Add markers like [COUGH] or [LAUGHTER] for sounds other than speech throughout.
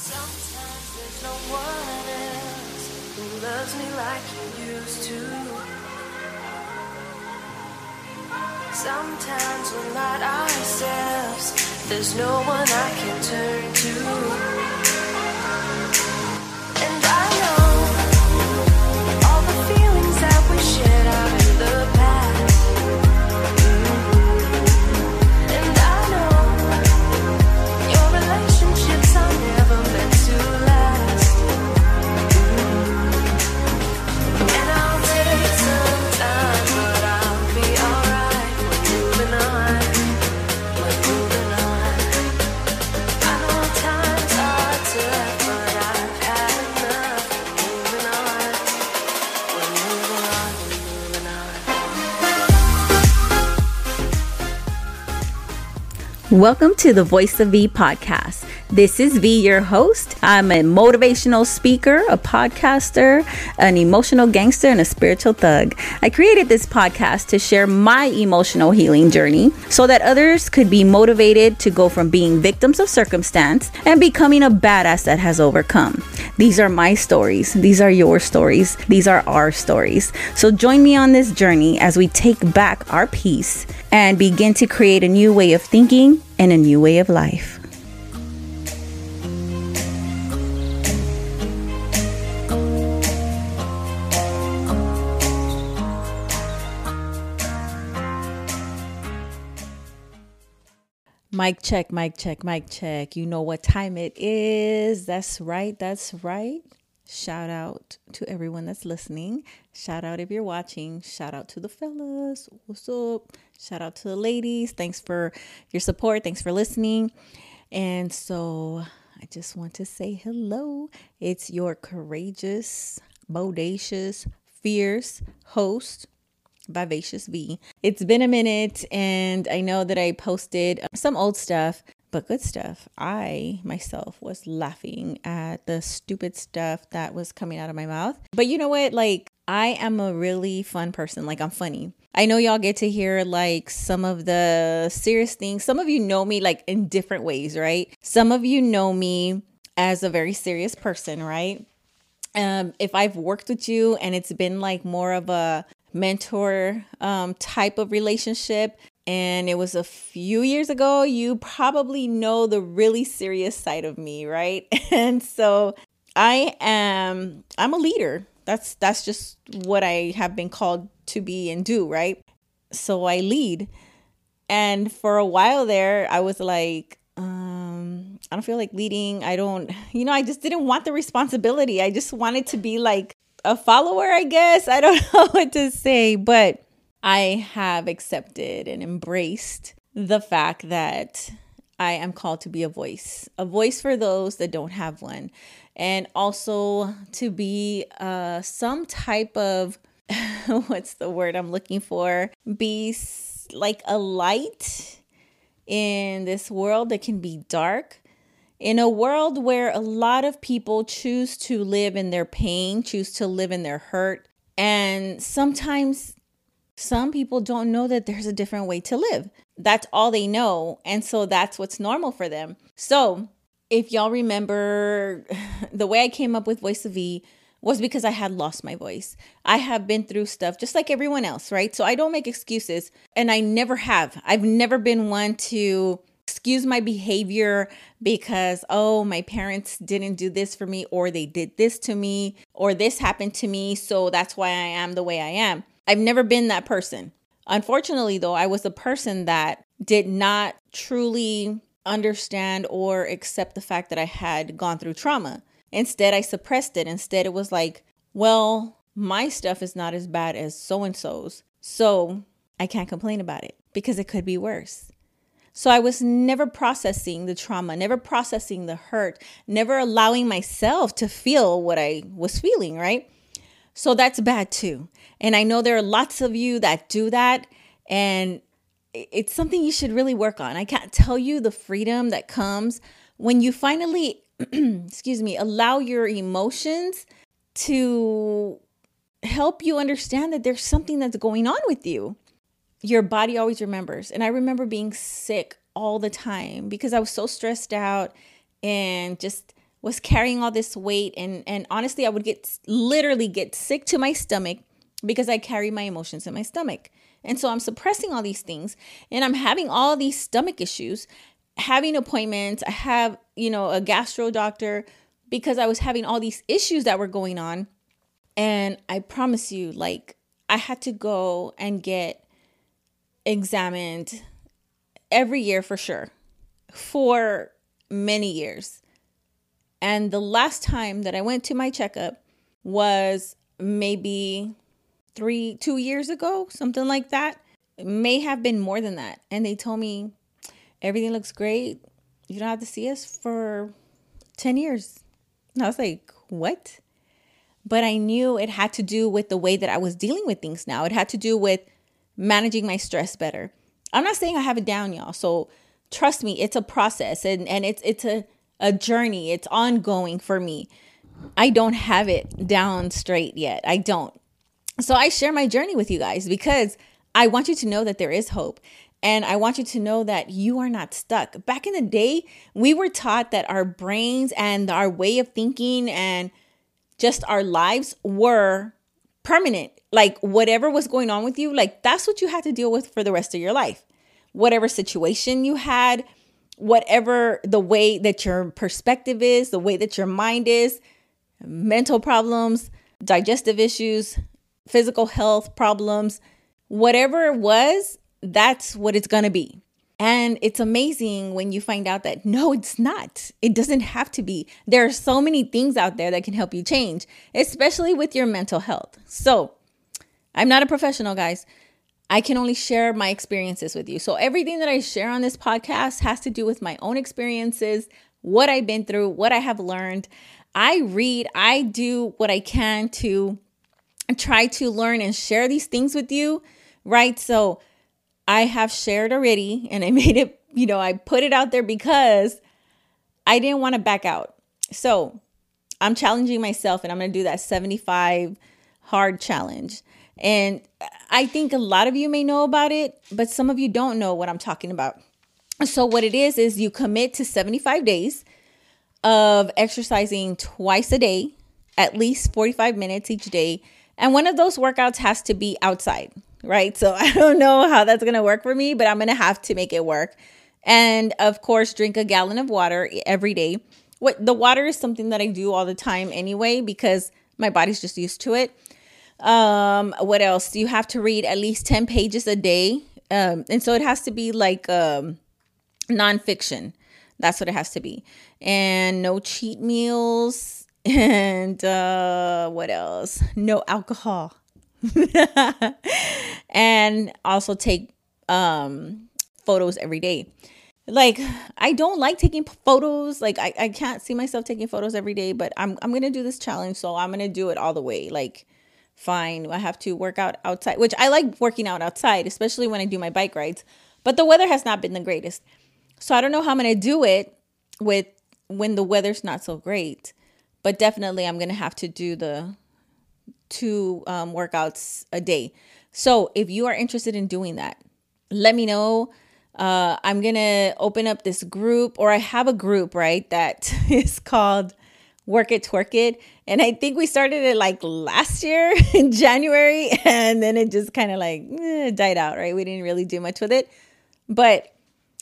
Sometimes there's no one else who loves me like you used to. Sometimes we're not ourselves. There's no one I can turn to. Welcome to the Voice of V podcast. This is V, your host. I'm a motivational speaker, a podcaster, an emotional gangster, and a spiritual thug. I created this podcast to share my emotional healing journey so that others could be motivated to go from being victims of circumstance and becoming a badass that has overcome. These are my stories. These are your stories. These are our stories. So join me on this journey as we take back our peace and begin to create a new way of thinking and a new way of life. Mic check, mic check, mic check. You know what time it is. That's right, that's right. Shout out to everyone that's listening. Shout out if you're watching. Shout out to the fellas. What's up? Shout out to the ladies. Thanks for your support. Thanks for listening. And so I just want to say hello. It's your courageous, bodacious, fierce host, Vivacious V. It's been a minute, and I know that I posted some old stuff, but good stuff. I myself was laughing at the stupid stuff that was coming out of my mouth. But you know what? Like, I am a really fun person. Like, I'm funny. I know y'all get to hear like some of the serious things. Some of you know me like in different ways, right? Some of you know me as a very serious person, right? um, if I've worked with you and it's been like more of a mentor um, type of relationship, and it was a few years ago, you probably know the really serious side of me, right? [LAUGHS] And so I am I'm a leader. That's that's just what I have been called to be and do, right? So I lead. And for a while there, I was like, um, I don't feel like leading. I don't, you know, I just didn't want the responsibility. I just wanted to be like a follower, I guess. I don't [LAUGHS] know what to say, but I have accepted and embraced the fact that I am called to be a voice, a voice for those that don't have one, and also to be uh, some type of [LAUGHS] what's the word I'm looking for? Be like a light in this world that can be dark. In a world where a lot of people choose to live in their pain, choose to live in their hurt, and sometimes some people don't know that there's a different way to live. That's all they know. And so that's what's normal for them. So, if y'all remember, [SIGHS] the way I came up with Voice of V was because I had lost my voice. I have been through stuff just like everyone else, right? So I don't make excuses, and I never have. I've never been one to excuse my behavior because, oh, my parents didn't do this for me, or they did this to me, or this happened to me. So that's why I am the way I am. I've never been that person. Unfortunately, though, I was a person that did not truly understand or accept the fact that I had gone through trauma. Instead, I suppressed it. Instead, it was like, well, my stuff is not as bad as so and so's. So I can't complain about it because it could be worse. So I was never processing the trauma, never processing the hurt, never allowing myself to feel what I was feeling, right? So that's bad too. And I know there are lots of you that do that. And it's something you should really work on. I can't tell you the freedom that comes when you finally, [CLEARS THROAT] excuse me, allow your emotions to help you understand that there's something that's going on with you. Your body always remembers. And I remember being sick all the time because I was so stressed out and just was carrying all this weight and and honestly I would get literally get sick to my stomach because I carry my emotions in my stomach. And so I'm suppressing all these things and I'm having all these stomach issues, having appointments. I have, you know, a gastro doctor because I was having all these issues that were going on. And I promise you, like, I had to go and get examined every year for sure for many years. And the last time that I went to my checkup was maybe three, two years ago, something like that. It may have been more than that. And they told me everything looks great. You don't have to see us for 10 years. And I was like, what? But I knew it had to do with the way that I was dealing with things now. It had to do with managing my stress better. I'm not saying I have it down, y'all. So trust me, it's a process and, and it's it's a, a journey. It's ongoing for me. I don't have it down straight yet. I don't. So I share my journey with you guys because I want you to know that there is hope. And I want you to know that you are not stuck. Back in the day, we were taught that our brains and our way of thinking and just our lives were permanent. Like whatever was going on with you, like that's what you had to deal with for the rest of your life. Whatever situation you had, whatever the way that your perspective is, the way that your mind is, mental problems, digestive issues, physical health problems, whatever it was, that's what it's going to be. And it's amazing when you find out that no, it's not. It doesn't have to be. There are so many things out there that can help you change, especially with your mental health. So, I'm not a professional, guys. I can only share my experiences with you. So, everything that I share on this podcast has to do with my own experiences, what I've been through, what I have learned. I read, I do what I can to try to learn and share these things with you, right? So I have shared already and I [LAUGHS] made it, you know, I put it out there because I didn't want to back out. So I'm challenging myself and I'm going to do that 75 hard challenge. And I think a lot of you may know about it, but some of you don't know what I'm talking about. So, what it is, is you commit to 75 days of exercising twice a day, at least 45 minutes each day, and one of those workouts has to be outside, right? So [LAUGHS] I don't know how that's going to work for me, but I'm going to have to make it work. And of course, drink a gallon of water every day. What the water is something that I do all the time anyway because my body's just used to it. Um, what else? You have to read at least 10 pages a day. Um, and so it has to be like um nonfiction. That's what it has to be. And no cheat meals [LAUGHS] and uh, what else? No alcohol. [LAUGHS] and also take um, photos every day. Like I don't like taking photos. Like I, I can't see myself taking photos every day, but I'm I'm gonna do this challenge, so I'm gonna do it all the way. Like fine, I have to work out outside, which I like working out outside, especially when I do my bike rides. But the weather has not been the greatest. So I don't know how I'm gonna do it with when the weather's not so great but definitely I'm gonna have to do the two um, workouts a day. So if you are interested in doing that, let me know. Uh, I'm gonna open up this group, or I have a group right that [LAUGHS] is called Work It Twerk It, and I think we started it like last year [LAUGHS] in January, and then it just kind of like eh, died out. Right, we didn't really do much with it, but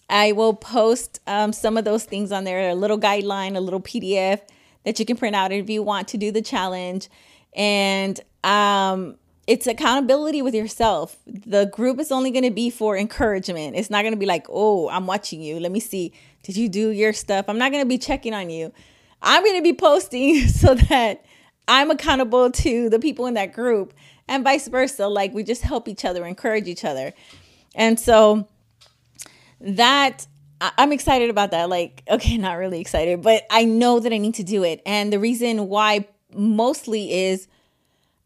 I will post um, some of those things on there, a little guideline, a little PDF that you can print out if you want to do the challenge. And um, it's accountability with yourself. The group is only going to be for encouragement. It's not going to be like, oh, I'm watching you. Let me see. Did you do your stuff? I'm not going to be checking on you. I'm going to be posting [LAUGHS] so that I'm accountable to the people in that group and vice versa. Like we just help each other, encourage each other. And so that I'm excited about that. Like, okay, not really excited, but I know that I need to do it. And the reason why mostly is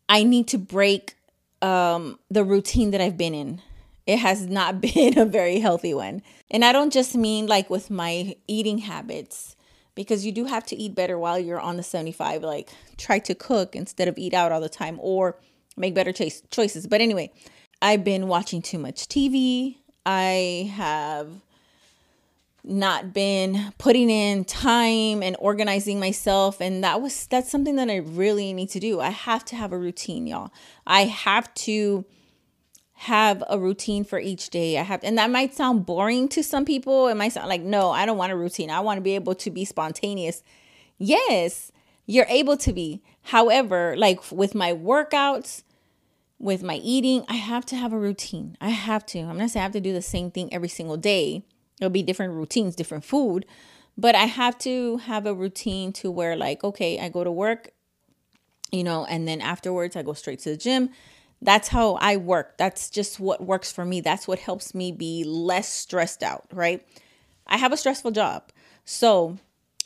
I need to break um, the routine that I've been in. It has not [LAUGHS] been a very healthy one. And I don't just mean like with my eating habits, because you do have to eat better while you're on the 75. Like, try to cook instead of eat out all the time or make better choice- choices. But anyway, I've been watching too much TV. I have not been putting in time and organizing myself and that was that's something that I really need to do. I have to have a routine, y'all. I have to have a routine for each day. I have and that might sound boring to some people. It might sound like, "No, I don't want a routine. I want to be able to be spontaneous." Yes, you're able to be. However, like with my workouts, with my eating, I have to have a routine. I have to. I'm not saying I have to do the same thing every single day. It'll be different routines, different food, but I have to have a routine to where like, okay, I go to work, you know, and then afterwards I go straight to the gym. That's how I work. That's just what works for me. That's what helps me be less stressed out, right? I have a stressful job. So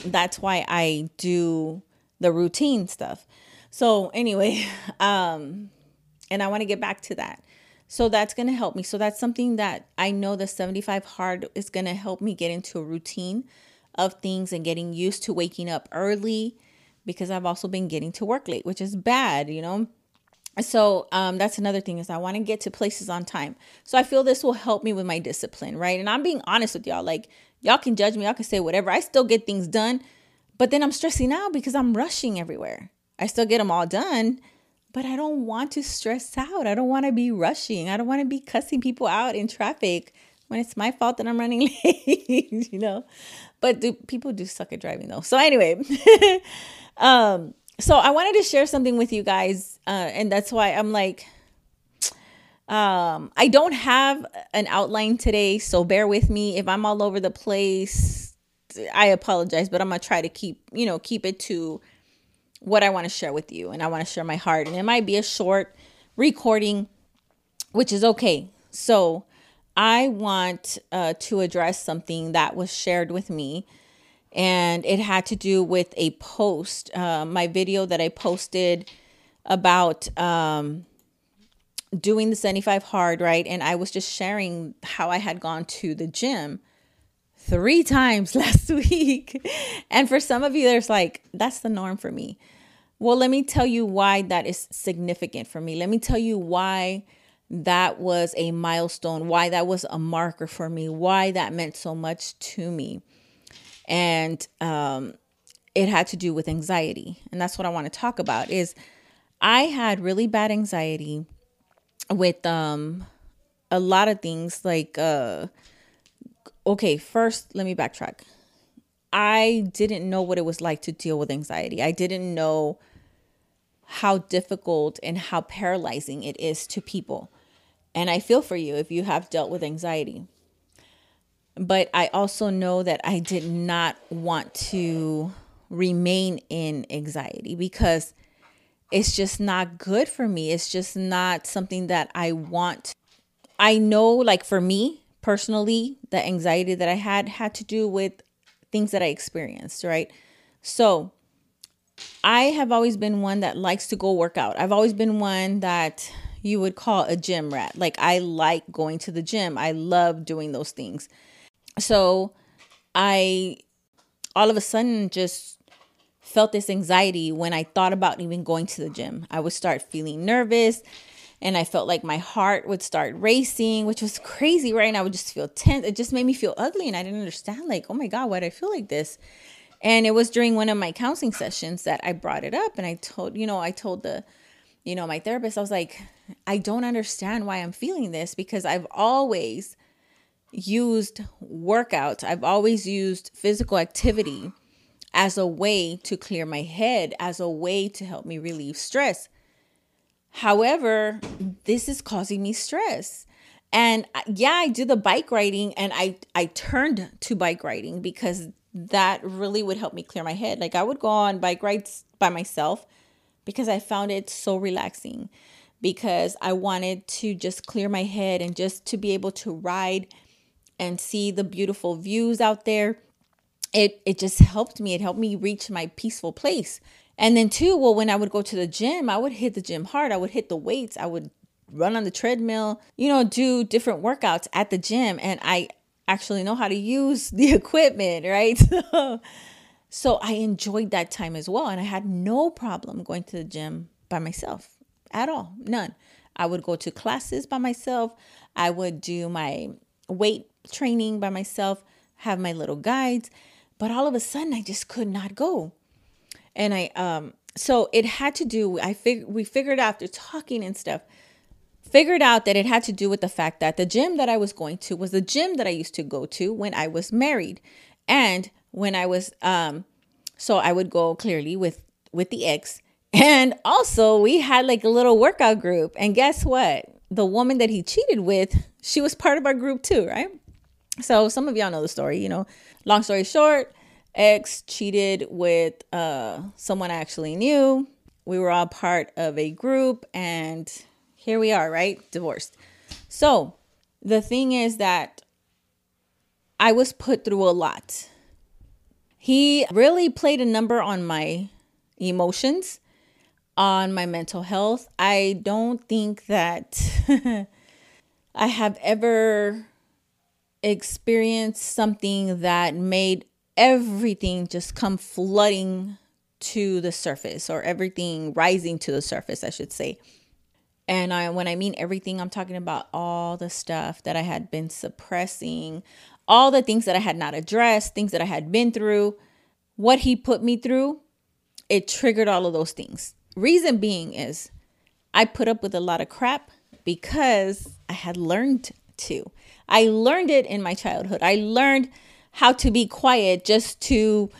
that's why I do the routine stuff. So anyway, [LAUGHS] um and I want to get back to that. So that's going to help me. So that's something that I know the 75 hard is going to help me get into a routine of things and getting used to waking up early because I've also been getting to work late, which is bad, you know. So um, that's another thing is I want to get to places on time. So I feel this will help me with my discipline, right? And I'm being honest with y'all. Like y'all can judge me, y'all can say whatever. I still get things done, but then I'm stressing out because I'm rushing everywhere. I still get them all done, but I don't want to stress out. I don't want to be rushing. I don't want to be cussing people out in traffic when it's my fault that I'm running [LAUGHS] late, you know. But do people do suck at driving though. So anyway, [LAUGHS] um so I wanted to share something with you guys uh and that's why I'm like um I don't have an outline today, so bear with me if I'm all over the place. I apologize, but I'm going to try to keep, you know, keep it to what I want to share with you and I want to share my heart. And it might be a short recording, which is okay. So I want uh, to address something that was shared with me. And it had to do with a post, uh, my video that I posted about um, doing the 75 hard, right? And I was just sharing how I had gone to the gym three [LAUGHS] times last week. And for some of you, there's like, that's the norm for me. Well, let me tell you why that is significant for me. Let me tell you why that was a milestone, why that was a marker for me, why that meant so much to me. And um, it had to do with anxiety. And that's what I want to talk about is I had really bad anxiety with um a lot of things like uh okay, first let me backtrack. I didn't know what it was like to deal with anxiety. I didn't know how difficult and how paralyzing it is to people. And I feel for you if you have dealt with anxiety. But I also know that I did not want to remain in anxiety because it's just not good for me. It's just not something that I want. I know, like for me personally, the anxiety that I had had to do with things that I experienced, right? So I have always been one that likes to go work out. I've always been one that you would call a gym rat. Like I like going to the gym. I love doing those things. So I all of a sudden just felt this anxiety when I thought about even going to the gym. I would start feeling nervous and I felt like my heart would start racing, which was crazy, right? And I would just feel tense. It just made me feel ugly. And I didn't understand, like, oh my God, why do I feel like this? And it was during one of my counseling sessions that I brought it up. And I told, you know, I told the, you know, my therapist, I was like, I don't understand why I'm feeling this because I've always used workouts, I've always used physical activity as a way to clear my head, as a way to help me relieve stress. However, this is causing me stress. And uh, yeah, I do the bike riding and I I turned to bike riding because that really would help me clear my head. Like I would go on bike rides by myself because I found it so relaxing because I wanted to just clear my head and just to be able to ride and see the beautiful views out there. It it just helped me. It helped me reach my peaceful place. And then too, well, when I would go to the gym, I would hit the gym hard. I would hit the weights. I would run on the treadmill, you know, do different workouts at the gym. And I actually know how to use [LAUGHS] the equipment, right? So, [LAUGHS] so I enjoyed that time as well. And I had no problem going to the gym by myself at all. None. I would go to classes by myself. I would do my weight training by myself. have my little guides, but all of a sudden I just could not go. And I um so it had to do I fig we figured after talking and stuff figured out that it had to do with the fact that the gym that I was going to was the gym that I used to go to when I was married. And when I was um so I would go clearly with with the ex and also we had like a little workout group and guess what? The woman that he cheated with, she was part of our group too, right? So some of y'all know the story, you know. Long story short, ex cheated with uh someone I actually knew. We were all part of a group and here we are, right? Divorced. So, the thing is that I was put through a lot. He really played a number on my emotions, on my mental health. I don't think that [LAUGHS] I have ever experienced something that made everything just come flooding to the surface or everything rising to the surface, I should say. And I when I mean everything, I'm talking about all the stuff that I had been suppressing, all the things that I had not addressed, things that I had been through, what he put me through, it triggered all of those things. Reason being is I put up with a lot of crap because I had learned to. I learned it in my childhood. I learned how to be quiet just to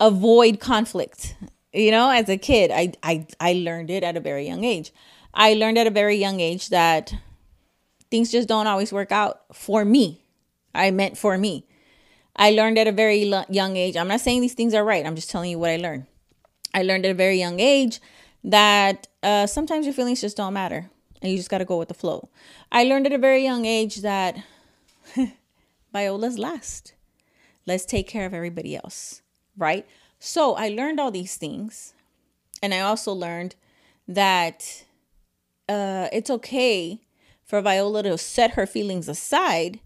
avoid conflict. You know, as a kid, I I I learned it at a very young age. I learned at a very young age that things just don't always work out for me. I meant for me. I learned at a very young age. I'm not saying these things are right. I'm just telling you what I learned. I learned at a very young age that uh, sometimes your feelings just don't matter and you just got to go with the flow. I learned at a very young age that [LAUGHS] Viola's last. Let's take care of everybody else, right? So I learned all these things. And I also learned that uh, it's okay for Viola to set her feelings aside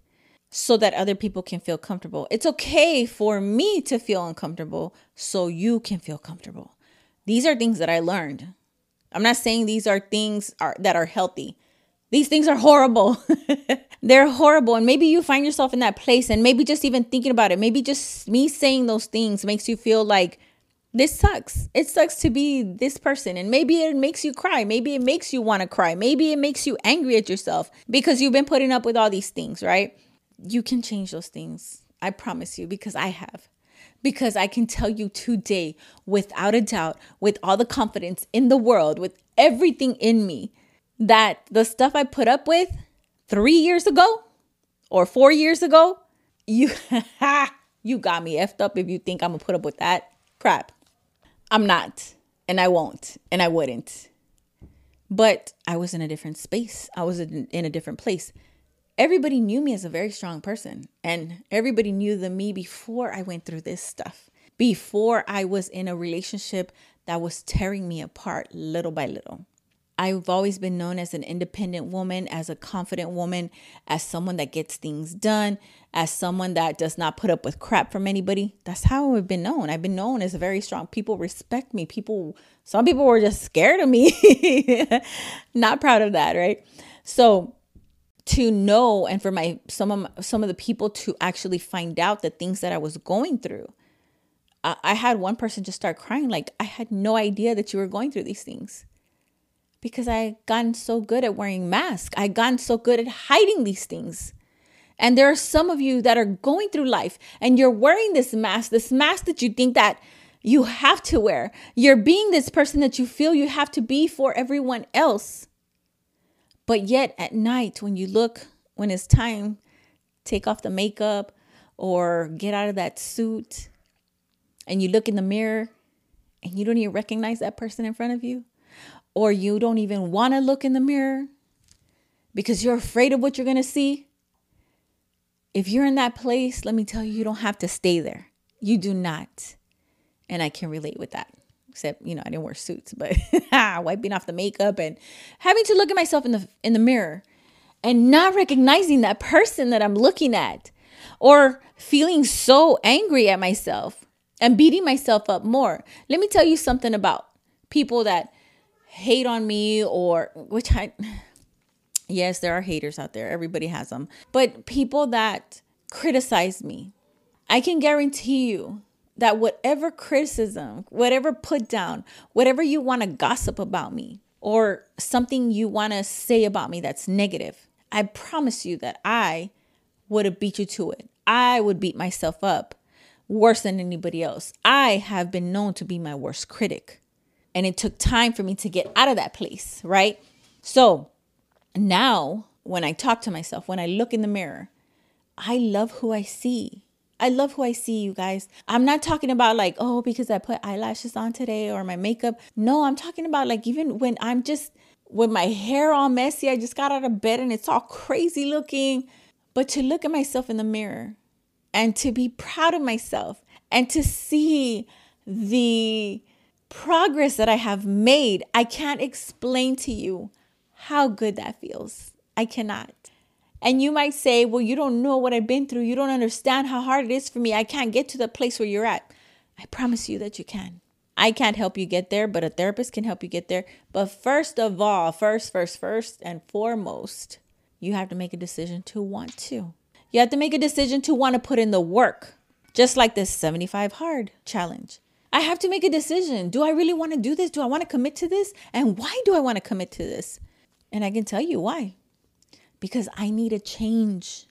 so that other people can feel comfortable. It's okay for me to feel uncomfortable so you can feel comfortable. These are things that I learned. I'm not saying these are things are, that are healthy. These things are horrible. [LAUGHS] They're horrible. And maybe you find yourself in that place and maybe just even thinking about it, maybe just me saying those things makes you feel like this sucks. It sucks to be this person. And maybe it makes you cry. Maybe it makes you want to cry. Maybe it makes you angry at yourself because you've been putting up with all these things, right? You can change those things. I promise you, because I have. Because I can tell you today, without a doubt, with all the confidence in the world, with everything in me, that the stuff I put up with three years ago or four years ago, you [LAUGHS] you got me effed up if you think I'm gonna put up with that crap. I'm not, and I won't, and I wouldn't. But I was in a different space. I was in, in a different place. Everybody knew me as a very strong person, and everybody knew the me before I went through this stuff, before I was in a relationship that was tearing me apart little by little. I've always been known as an independent woman, as a confident woman, as someone that gets things done, as someone that does not put up with crap from anybody. That's how I've been known. I've been known as a very strong. People respect me. People, some people were just scared of me. [LAUGHS] not proud of that, right? So to know and for my some of my, some of the people to actually find out the things that I was going through. I, I had one person just start crying like I had no idea that you were going through these things because I gotten so good at wearing masks. I gotten so good at hiding these things. And there are some of you that are going through life and you're wearing this mask, this mask that you think that you have to wear. You're being this person that you feel you have to be for everyone else. But yet at night when you look when it's time take off the makeup or get out of that suit and you look in the mirror and you don't even recognize that person in front of you or you don't even want to look in the mirror because you're afraid of what you're going to see, if you're in that place, let me tell you, you don't have to stay there. You do not. And I can relate with that. Except, you know, I didn't wear suits, but [LAUGHS] wiping off the makeup and having to look at myself in the in the mirror and not recognizing that person that I'm looking at or feeling so angry at myself and beating myself up more. Let me tell you something about people that hate on me or which I [SIGHS] yes, there are haters out there. Everybody has them. But people that criticize me I can guarantee you that whatever criticism, whatever put down, whatever you want to gossip about me, or something you want to say about me that's negative, I promise you that I would have beat you to it. I would beat myself up worse than anybody else. I have been known to be my worst critic. And it took time for me to get out of that place, right? So now, when I talk to myself, when I look in the mirror, I love who I see. I love who I see, you guys. I'm not talking about like, oh, because I put eyelashes on today or my makeup. No, I'm talking about like even when I'm just with my hair all messy, I just got out of bed and it's all crazy looking. But to look at myself in the mirror and to be proud of myself and to see the progress that I have made, I can't explain to you how good that feels. I cannot. And you might say, well, you don't know what I've been through. You don't understand how hard it is for me. I can't get to the place where you're at. I promise you that you can. I can't help you get there, but a therapist can help you get there. But first of all, first, first, first, and foremost, you have to make a decision to want to. You have to make a decision to want to put in the work, just like this 75 hard challenge. I have to make a decision. Do I really want to do this? Do I want to commit to this? And why do I want to commit to this? And I can tell you why because I need a change.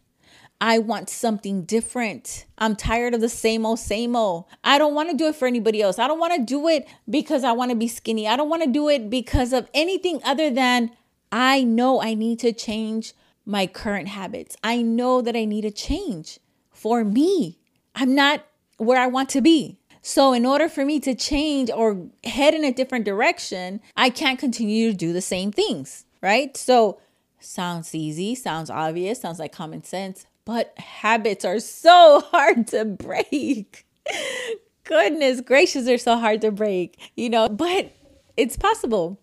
I want something different. I'm tired of the same old, same old. I don't want to do it for anybody else. I don't want to do it because I want to be skinny. I don't want to do it because of anything other than I know I need to change my current habits. I know that I need a change for me. I'm not where I want to be. So, in order for me to change or head in a different direction, I can't continue to do the same things, right? So, Sounds easy, sounds obvious, sounds like common sense, but habits are so [LAUGHS] hard to break. Goodness gracious, they're so hard to break, you know, but it's possible.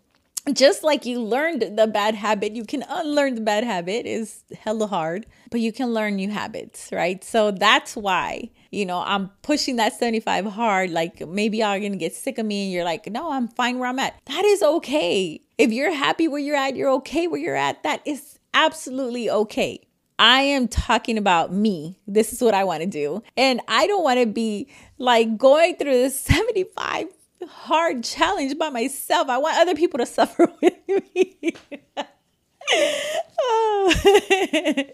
Just like you learned the bad habit, you can unlearn the bad habit is hella hard, but you can learn new habits, right? So that's why, you know, I'm pushing that 75 hard. Like maybe y'all are gonna get sick of me and you're like, no, I'm fine where I'm at. That is okay. If you're happy where you're at, you're okay where you're at, that is absolutely okay. I am talking about me. This is what I want to do. And I don't want to be like going through this 75 hard challenge by myself. I want other people to [LAUGHS] suffer with me. oh. [LAUGHS]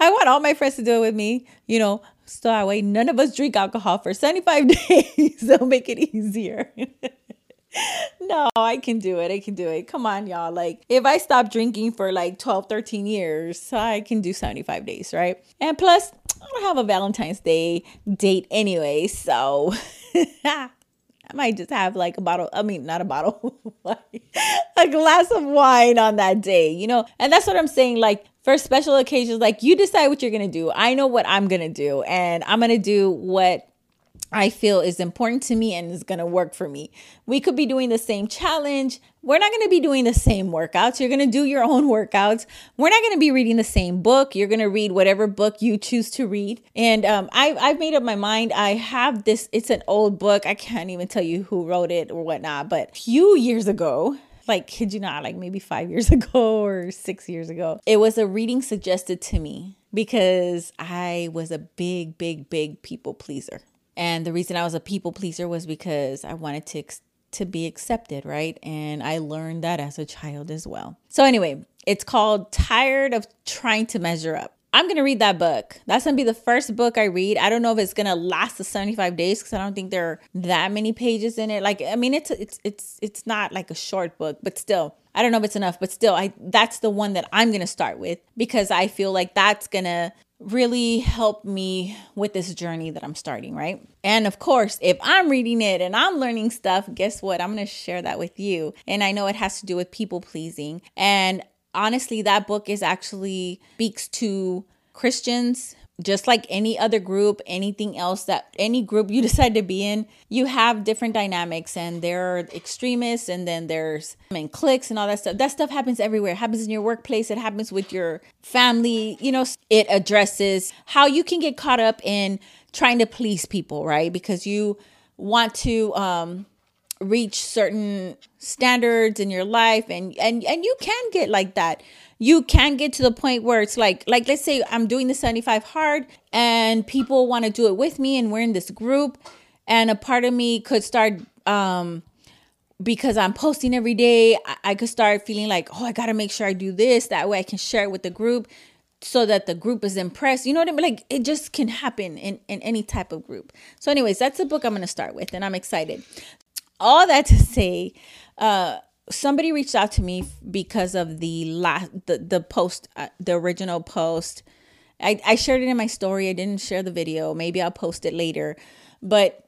I want all my friends to do it with me. You know, so that way none of us drink alcohol for 75 [LAUGHS] days. They'll make it easier. [LAUGHS] no, I can do it. I can do it. Come on, y'all. Like, if I stop drinking for like 12, 13 years, I can do 75 days, right? And plus, I don't have a Valentine's Day date anyway. So [LAUGHS] I might just have like a bottle, I mean, not a bottle, a glass of wine on that day, you know? And that's what I'm saying. Like, for special occasions, like you decide what you're gonna do. I know what I'm gonna do, and I'm gonna do what I feel is important to me and is going to work for me. We could be doing the same challenge. We're not going to be doing the same workouts. You're going to do your own workouts. We're not going to be reading the same book. You're going to read whatever book you choose to read. And um, I, I've made up my mind. I have this, it's an old book. I can't even tell you who wrote it or whatnot, but a few years ago, like kid you not, like maybe five years [LAUGHS] ago or six years ago, it was a reading suggested to me because I was a big, big, big people pleaser. And the reason I was a people pleaser was because I wanted to to be accepted, right? And I learned that as a child as well. So anyway, it's called Tired of Trying to Measure Up. I'm going to read that book. That's going to be the first book I read. I don't know if it's going to last the 75 days cuz I don't think there are that many pages in it. Like I mean it's it's it's it's not like a short book, but still I don't know if it's enough, but still I that's the one that I'm going to start with because I feel like that's going to really help me with this journey that I'm starting, right? And of course, if I'm reading it and I'm learning stuff, guess what? I'm going to share that with you. And I know it has to do with people pleasing. And honestly, that book is actually speaks to Christians just like any other group, anything else that any group you [LAUGHS] decide to be in, you have different dynamics and there are extremists and then there's I mean cliques and all that stuff. That stuff happens everywhere. It happens in your workplace, it happens with your family, you know, it addresses how you can get caught up in trying to please people, right? Because you want to um reach certain standards in your life and and and you can get like that you can get to the point where it's like like let's say I'm doing the 75 hard and people want to do it with me and we're in this group and a part of me could start um because I'm posting every day, I, I could start feeling like, oh, I gotta make sure I do this. That way I can share it with the group so that the group is impressed. You know what I mean? Like it just can happen in, in any type of group. So, anyways, that's the book I'm gonna start with, and I'm excited. All that to say, uh, somebody reached out to me because of the last the, the post, uh, the original post. I, I shared it in my story. I didn't share the video. Maybe I'll post it later. But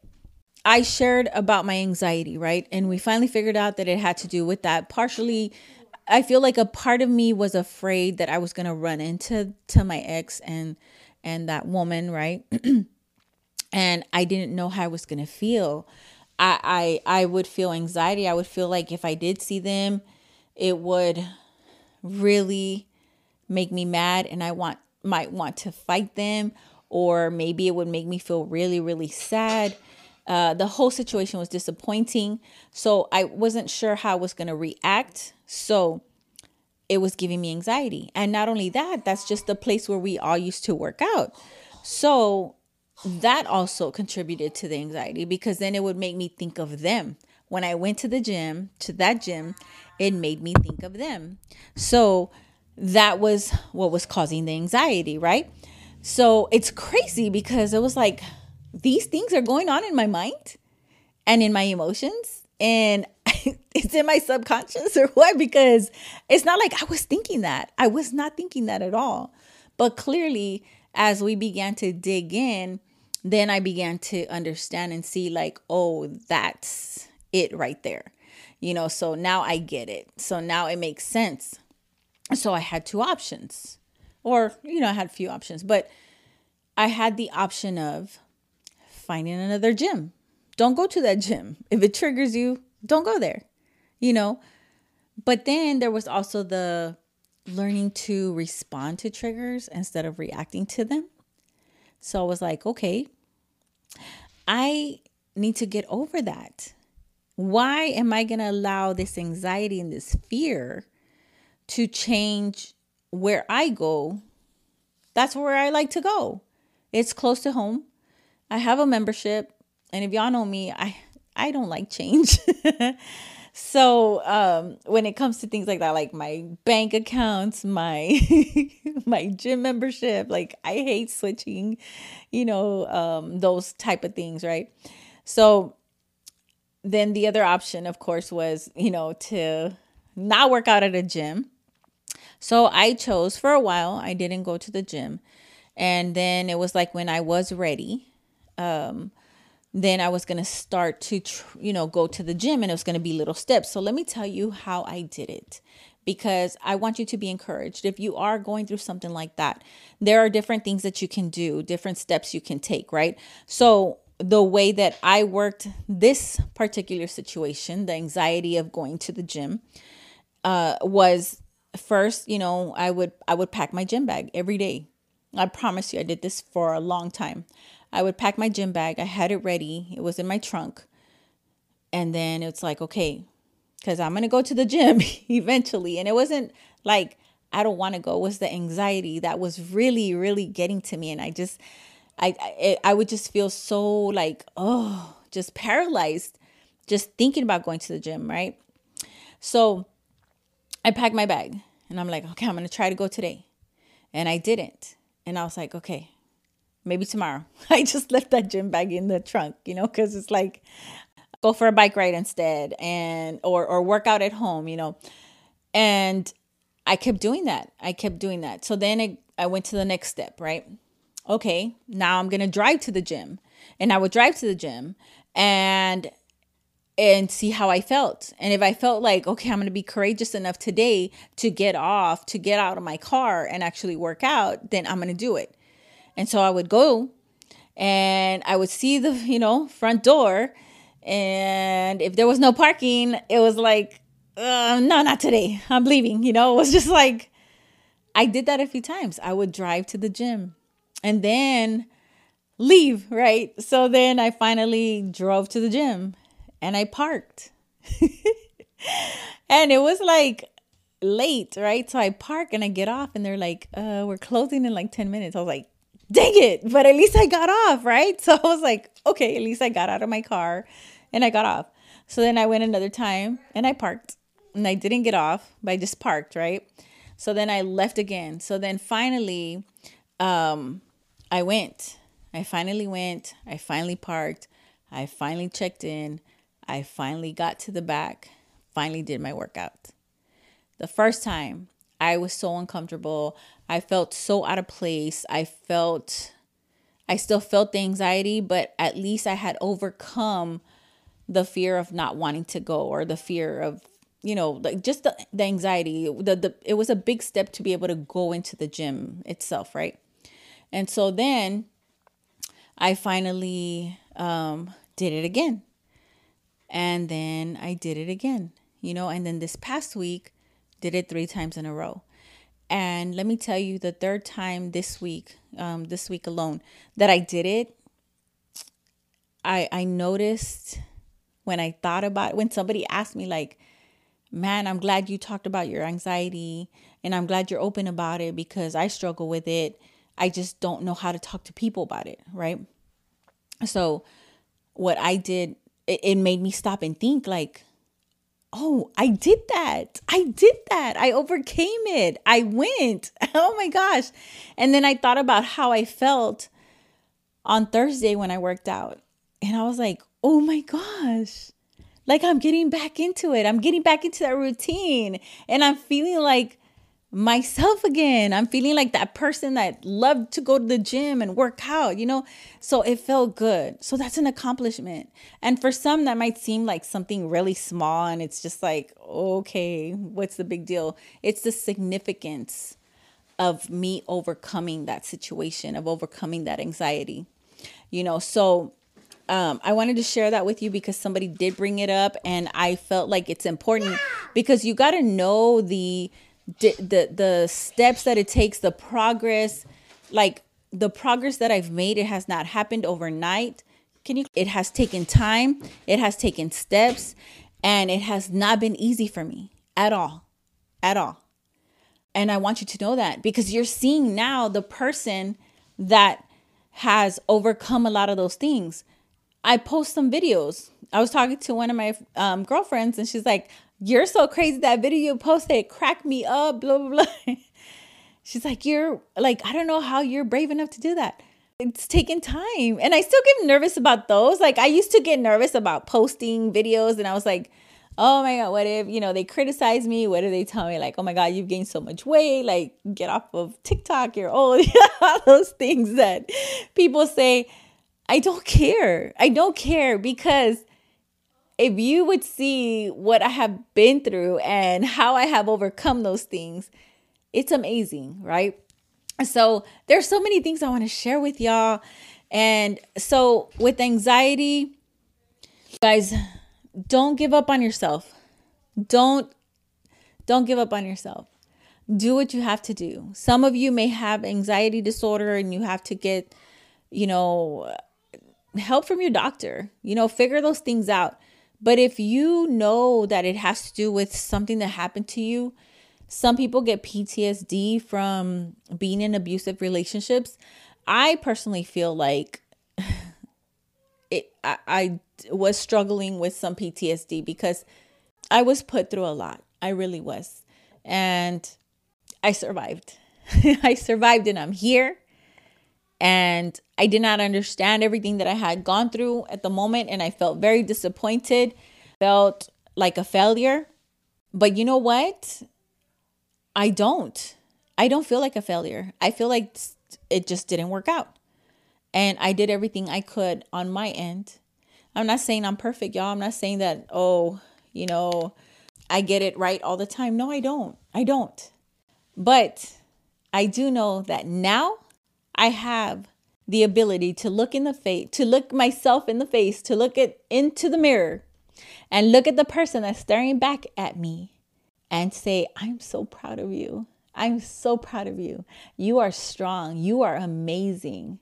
I shared about my anxiety, right? And we finally figured out that it had to do with that. Partially, I feel like a part of me was afraid that I was going to run into to my ex and and that woman, right? [CLEARS THROAT] and I didn't know how I was going to feel. I, I I would feel anxiety. I would feel like if I did see them, it would really make me mad and I want might want to fight them or maybe it would make me feel really really sad uh, the whole situation was disappointing. So I wasn't sure how I was going to react. So it was giving me anxiety. And not only that, that's just the place where we all used to work out. So that also contributed to the anxiety because then it would make me think of them. When I went to the gym, to that gym, it made me think of them. So that was what was causing the anxiety, right? So it's crazy because it was like, these things are going on in my mind and in my emotions and [LAUGHS] it's in my subconscious or what because it's not like I was thinking that. I was not thinking that at all. But clearly as we began to dig in, then I began to understand and see like, oh, that's it right there. You know, so now I get it. So now it makes sense. So I had two options. Or, you know, I had a few options, but I had the option of finding another gym. Don't go to that gym. If it triggers you, don't go there, you know? But then there was also the learning to respond to triggers instead of reacting to them. So I was like, okay, I need to get over that. Why am I going to allow this anxiety and this fear to change where I go? That's where I like to go. It's close to home. I have a membership, and if y'all know me, I I don't like change. [LAUGHS] so um, when it comes to things like that, like my bank accounts, my [LAUGHS] my gym membership, like I hate switching, you know, um, those type of things, right? So then the other option, of course, was you know to not work out at a gym. So I chose for a while. I didn't go to the gym, and then it was like when I was ready um, then I was going to start to, you know, go to the gym and it was going to be little steps. So let me tell you how I did it because I want you to be encouraged. If you are going through something like that, there are different things that you can do, different steps you can take, right? So the way that I worked this particular situation, the anxiety of going to the gym, uh, was first, you know, I would I would pack my gym bag every day. I promise you, I did this for a long time. I would pack my gym bag. I had it ready. It was in my trunk. And then it's like, okay, because I'm going to go to the gym [LAUGHS] eventually. And it wasn't like, I don't want to go. It was the anxiety that was really, really getting to me. And I just, I, I, I would just feel so like, oh, just paralyzed, just thinking about going to the gym, right? So I packed my bag and I'm like, okay, I'm going to try to go today. And I didn't. And I was like, okay, maybe tomorrow. [LAUGHS] I just left that gym bag in the trunk, you know, because it's like go for a bike ride instead and or or work out at home, you know. And I kept doing that. I kept doing that. So then it, I went to the next step, right? Okay, now I'm gonna drive to the gym. And I would drive to the gym and and see how I felt. And if I felt like, okay, I'm going to be courageous enough today to get off, to get out of my car and actually work out, then I'm going to do it. And so I would go and I would see the, [LAUGHS] you know, front door. And if there was no parking, it was like, uh, no, not today. I'm leaving. You know, it was [LAUGHS] just like, I did that a few times. I would drive to the gym and then leave, right? So then I finally drove to the gym and I parked. [LAUGHS] and it was like late, right? So I park and I get off and they're like, uh, we're closing in like 10 minutes. I was like, dang it. But at least I got off, right? [LAUGHS] So I was like, okay, at least I got out of my car and I got off. So then I went another time and I parked and I didn't get off, but I just parked, right? So then I left again. So then finally, um, I went. I finally went. I finally parked. I finally checked in. I finally got to the back. Finally did my workout. The first time, I was so uncomfortable. I felt so out of place. I felt, I still felt the anxiety, but at least I had overcome the fear of not wanting to go or the fear of you know like just the, the anxiety. The, the it was a big step to be able to go into the gym itself right? And so then i finally um did it again. And then i did it again you know and then this past week did it three times in a row and let me tell you the third time this week um this week alone that i did it i i noticed when I thought about when somebody asked me like, "Man, I'm glad you talked about your anxiety and I'm glad you're open about it because I struggle with it. I just don't know how to talk to people about it, right?" So, what I did it, it made me stop and think like, "Oh, I did that. I did that. I overcame it. I went. [LAUGHS] Oh my gosh." And then I thought about how I felt on Thursday when I worked out. And I was like, oh my gosh, like I'm getting back into it. I'm getting back into that routine and I'm feeling like myself again. I'm feeling like that person that loved to go to the gym and work out, you know? So it felt good. So that's an accomplishment. And for some, that might seem like something really small and it's just like, okay, what's the big deal? It's the significance of me overcoming that situation, of overcoming that anxiety, you know? So um, I wanted to share that with you because somebody did bring it up, and I felt like it's important because you got to know the, the the the steps that it takes, the progress, like the progress that I've made. It has not happened overnight. Can you? It has taken time. It has taken steps, and it has not been easy for me at all, at all. And I want you to know that because you're seeing now the person that has overcome a lot of those things. I post some videos. I was talking to one of my um, girlfriends, and she's like, "You're so crazy! That video you posted cracked me up." Blah blah blah. [LAUGHS] she's like, "You're like, I don't know how you're brave enough to do that." It's taking time, and I still get nervous about those. Like I used to get nervous about posting videos, and I was like, "Oh my god, what if you know they criticize me? What do they tell me like, oh my god, you've gained so much weight? Like get off of TikTok, you're old." [LAUGHS] All those things that people say I don't care. I don't care because if you would see what I have been through and how I have overcome those things, it's amazing, right? So there's so many things I want to share with y'all. And so with anxiety, guys, don't give up on yourself. Don't don't give up on yourself. Do what you have to do. Some of you may have anxiety disorder and you have to get, you know, help from your doctor. You know, figure those things out. But if you know that it has to do with something that happened to you, some people get PTSD from being in abusive relationships. I personally feel like [LAUGHS] it I, I was struggling with some PTSD because I was put through a lot. I really was. And I survived. [LAUGHS] I survived and I'm here and I did not understand everything that I had gone through at the moment and I felt very disappointed, felt like a failure. But you know what? I don't. I don't feel like a failure. I feel like it just didn't work out. And I did everything I could on my end. I'm not saying I'm perfect, y'all. I'm not saying that, oh, you know, I get it right all the time. No, I don't. I don't. But I do know that now I have the ability to look in the face, to look myself in the face, to look at into the mirror and look at the person that's staring back at me and say, I'm so proud of you. I'm so proud of you. You are strong. You are amazing.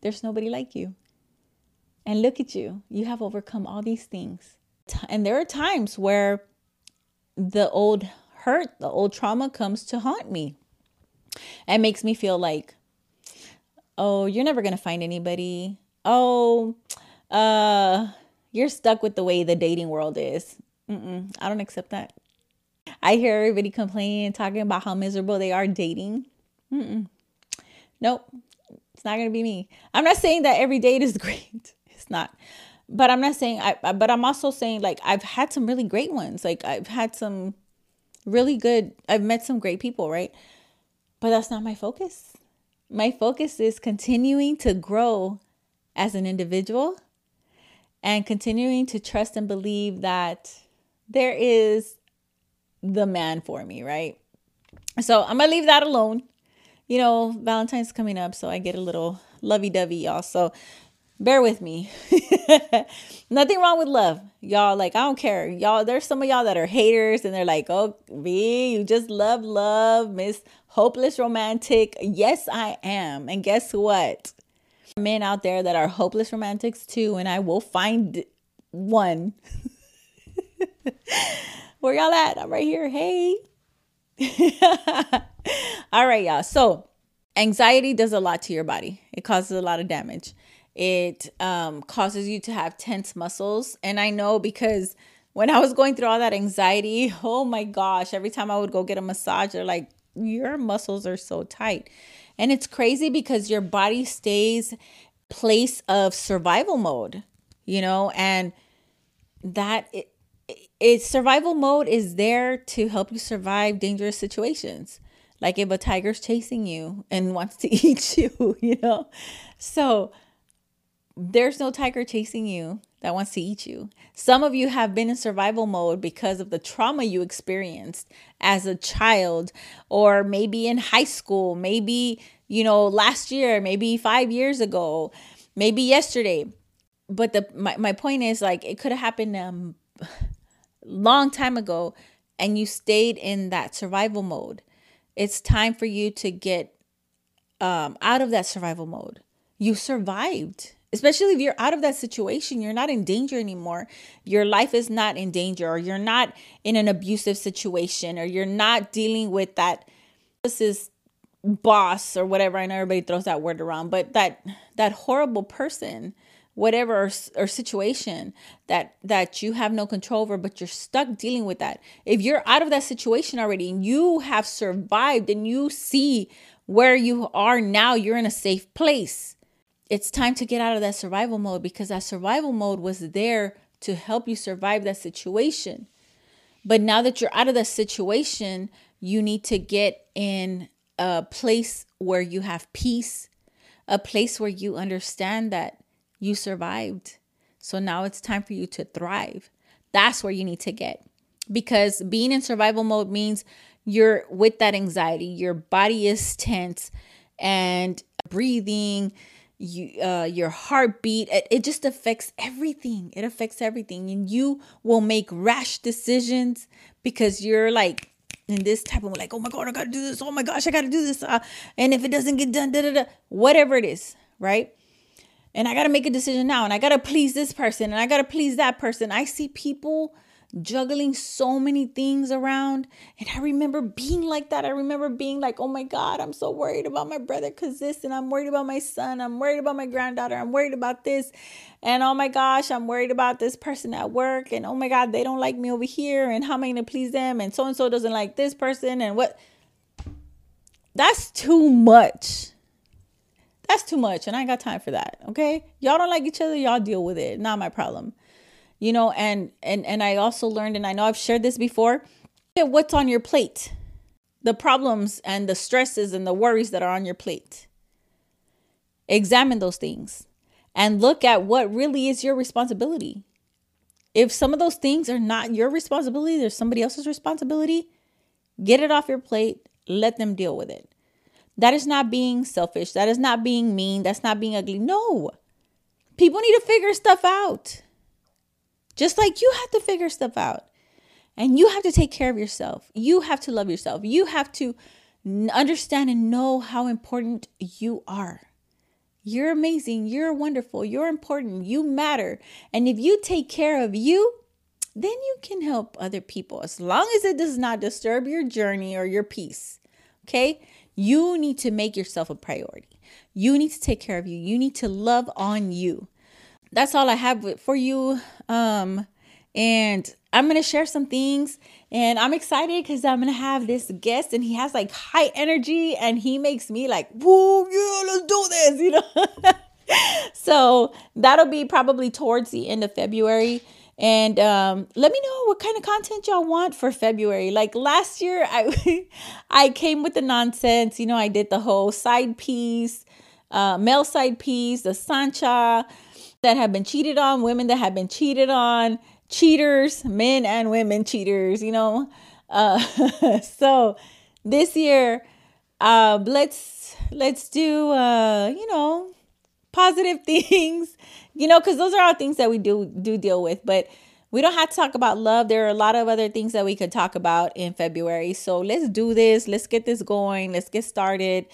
There's nobody like you. And look at you. You have overcome all these things. And there are times where the old hurt, the old trauma comes to haunt me and makes me feel like, oh, you're never going to find anybody. Oh, uh, you're stuck with the way the dating world is. Mm-mm, I don't accept that. I hear everybody complaining, talking about how miserable they are dating. Mm-mm. Nope, it's not gonna be me. I'm not saying that every date is [LAUGHS] great. It's not, but I'm not saying. I. But I'm also saying like I've had some really great ones. Like I've had some really good. I've met some great people, right? But that's not my focus. My focus is continuing to grow as an individual and continuing to trust and believe that there is the man for me, right? So I'm gonna leave that alone. You know, Valentine's coming up, so I get a little lovey dovey, y'all. So bear with me. [LAUGHS] Nothing wrong with love, y'all. Like, I don't care. Y'all, there's some of y'all that are haters and they're like, oh, me, you just love love, Miss Hopeless Romantic. Yes, I am. And guess what? Men out there that are hopeless romantics too, and I will find one. [LAUGHS] Where y'all at? I'm right here. Hey. [LAUGHS] All right, y'all. So, anxiety does a lot to your body. It causes a lot of damage. It um, causes you to have tense muscles, and I know because when I was going through all that anxiety, [LAUGHS] oh my gosh, every time I would go get a massage, they're like, "Your muscles are so tight," and it's crazy because your body stays place of survival mode, you know, and that it, it's survival mode is there to help you survive dangerous situations. Like if a tiger's chasing you and [LAUGHS] wants to eat you, [LAUGHS] you know? So there's no tiger chasing you that wants to eat you. Some of you have been in survival mode because of the trauma you experienced as a child, or maybe in high school, maybe, you know, last year, maybe five years ago, maybe yesterday. But the my, my point is like it could have happened um long time ago and you stayed in that survival mode. It's time for you to get um, out of that survival mode. You survived. Especially if you're out of that situation, you're not in danger anymore. Your life is not in danger, or you're not in an abusive situation, or you're not dealing with that. This is boss or whatever. I know everybody throws that word around, but that that horrible person whatever or, or, situation that that you have no control over but you're stuck dealing with that if you're out of that situation already and you have survived and you see where you are now you're in a safe place it's time to get out of that survival mode because that survival mode was there to help you survive that situation but now that you're out of that situation you need to get in a place where you have peace a place where you understand that you survived. So now it's time for you to thrive. That's where you need to get. Because being in survival mode means you're with that anxiety, your body is tense and breathing, you uh your heartbeat, it, it just affects everything. It affects everything and you will make rash decisions because you're like in this type of like, oh my god, I gotta do this. Oh my gosh, I gotta do this. Uh, and if it doesn't get done, da da da, whatever it is, right? and I got to make a decision now and I got to please this person and I got to please that person. I see people juggling so many things around and I remember being like that. I remember being like, "Oh my god, I'm so worried about my brother cuz this and I'm worried about my son. I'm worried about my granddaughter. I'm worried about this. And oh my gosh, I'm worried about this person at work and oh my god, they don't like me over here and how am I going to please them and so and so doesn't like this person and what That's too much that's too much, and I ain't got time for that. Okay, y'all don't like each other, y'all deal with it. Not my problem. You know, and and and I also learned, and I know I've shared this before. At what's on your plate? The problems and the stresses and the worries that are on your plate. Examine those things and look at what really is your responsibility. If some of those things are not your responsibility, they're somebody else's responsibility, get it off your plate, let them deal with it. That is not being selfish. That is not being mean. That's not being ugly. No. People need to figure stuff out. Just like you have to figure stuff out. And you have to take care of yourself. You have to love yourself. You have to understand and know how important you are. You're amazing. You're wonderful. You're important. You matter. And if you take care of you, then you can help other people as long as it does not disturb your journey or your peace. Okay? You need to make yourself a priority. You need to take care of you. You need to love on you. That's all I have for you. Um, and I'm gonna share some things, and I'm excited because I'm gonna have this guest, and he has like high energy, and he makes me like, whoa, yeah, let's do this, [LAUGHS] you know. so that'll be probably towards the end of February. And um, let me know what kind of content y'all want for February. Like last year, I [LAUGHS] I came with the nonsense. You know, I did the whole side piece, uh, male side piece, the Sancha that have been cheated on, women that have been cheated on, cheaters, men and women cheaters. You know, uh, [LAUGHS] so this year, uh, let's let's do uh, you know positive [LAUGHS] things, you know, because those are all things that we do do deal with. But we don't have to talk about love. There are a lot of other things that we could talk about in February. So let's do this. Let's get this going. Let's get started.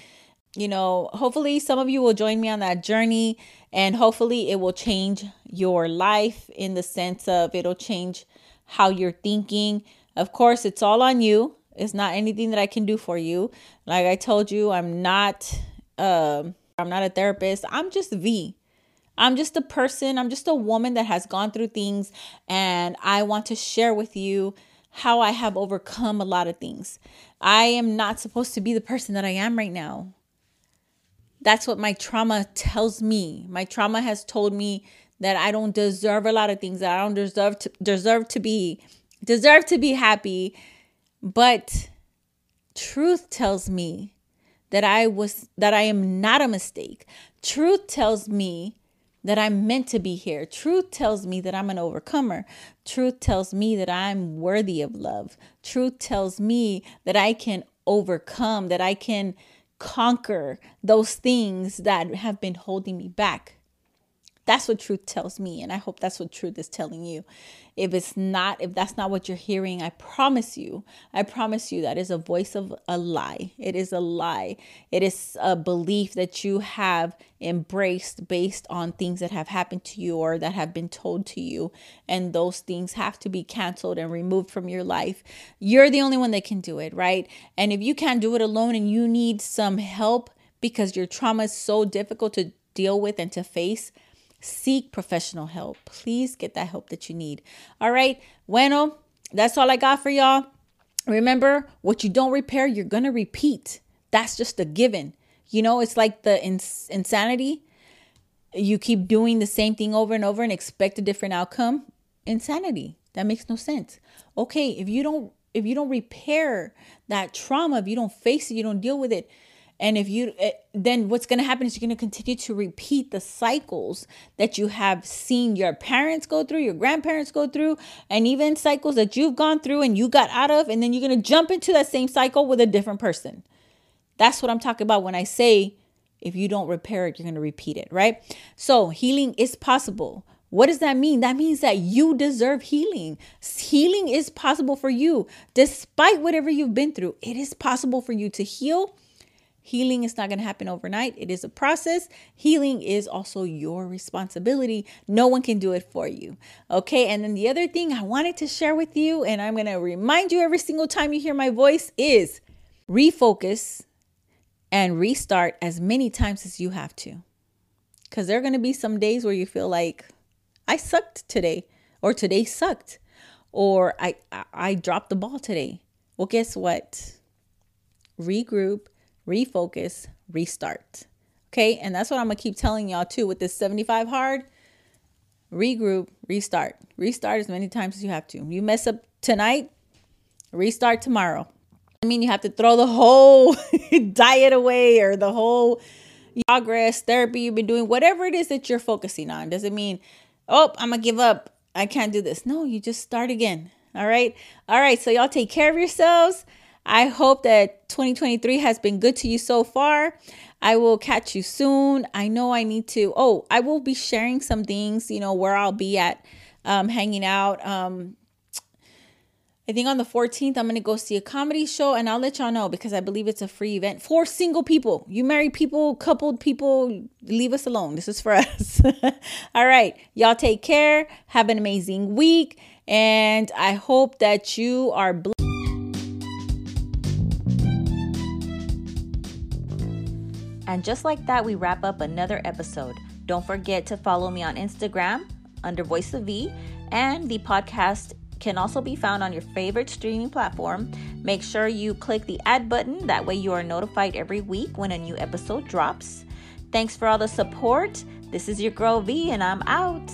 You know, hopefully some of you will join me on that journey and hopefully it will change your life in the sense of it'll change how you're thinking. Of course, it's all on you. It's not anything that I can do for you. Like I told you, I'm not um I'm not a therapist. I'm just V. I'm just a person. I'm just a woman that has gone through things and I want to share with you how I have overcome a lot of things. I am not supposed to be the person that I am right now. That's what my trauma tells me. My trauma has told me that I don't deserve a lot of things. That I don't deserve to deserve to be deserve to be happy. But truth tells me that I was that I am not a mistake. Truth tells me that I'm meant to be here. Truth tells me that I'm an overcomer. Truth tells me that I'm worthy of love. Truth tells me that I can overcome, that I can conquer those things that have been holding me back. That's what truth tells me. And I hope that's what truth is telling you. If it's not, if that's not what you're hearing, I promise you, I promise you that is a voice of a lie. It is a lie. It is a belief that you have embraced based on things that have happened to you or that have been told to you. And those things have to be canceled and removed from your life. You're the only one that can do it, right? And if you can't do it alone and you need some help because your trauma is so difficult to deal with and to face, seek professional help. Please get that help that you need. All right. Bueno, that's all I got for y'all. Remember, what you don't repair, you're going to repeat. That's just a given. You know, it's like the ins- insanity. You keep doing the same thing over and over and expect a different outcome. Insanity. That makes no sense. Okay, if you don't if you don't repair that trauma, if you don't face it, you don't deal with it, and if you, eh, then what's going to happen is you're going to continue to repeat the cycles that you have seen your parents go through, your grandparents go through, and even cycles that you've gone through and you got out of. And then you're going to jump into that same cycle with a different person. That's what I'm talking about when I say if you don't repair it, you're going to repeat it, right? So healing is possible. What does that mean? That means that you deserve healing. Healing is possible for you. Despite whatever you've been through, it is possible for you to heal Healing is not going to happen overnight. It is a process. Healing is also your responsibility. No one can do it for you. Okay. And then the other thing I wanted to share with you, and I'm going to remind you every single time you hear my voice, is refocus and restart as many times as you have to. Because there are going to be some days where you feel like, I sucked today, or today sucked, or I, I, I dropped the ball today. Well, guess what? Regroup refocus, restart. Okay. And that's what I'm going to keep telling y'all too with this 75 hard. Regroup, restart. Restart as many times as you have to. You mess up tonight, restart tomorrow. I mean, you have to throw the whole [LAUGHS] diet away or the whole progress, therapy you've been doing, whatever it is that you're focusing on. Doesn't mean, oh, I'm going to give up. I can't do this. No, you just start again. All right. All right. So, y'all take care of yourselves. I hope that 2023 has been good to you so far. I will catch you soon. I know I need to. Oh, I will be sharing some things, you know, where I'll be at um, hanging out. Um, I think on the 14th, I'm going to go see a comedy show and I'll let y'all know because I believe it's a free event for single people. You married people, coupled people, leave us alone. This is for [LAUGHS] us. All right. Y'all take care. Have an amazing week. And I hope that you are blessed. And just like that, we wrap up another episode. Don't forget to follow me on Instagram under Voice of V, and the podcast can also be found on your favorite streaming platform. Make sure you click the add button, that way, you are notified every week when a new episode drops. Thanks for all the support. This is your girl V, and I'm out.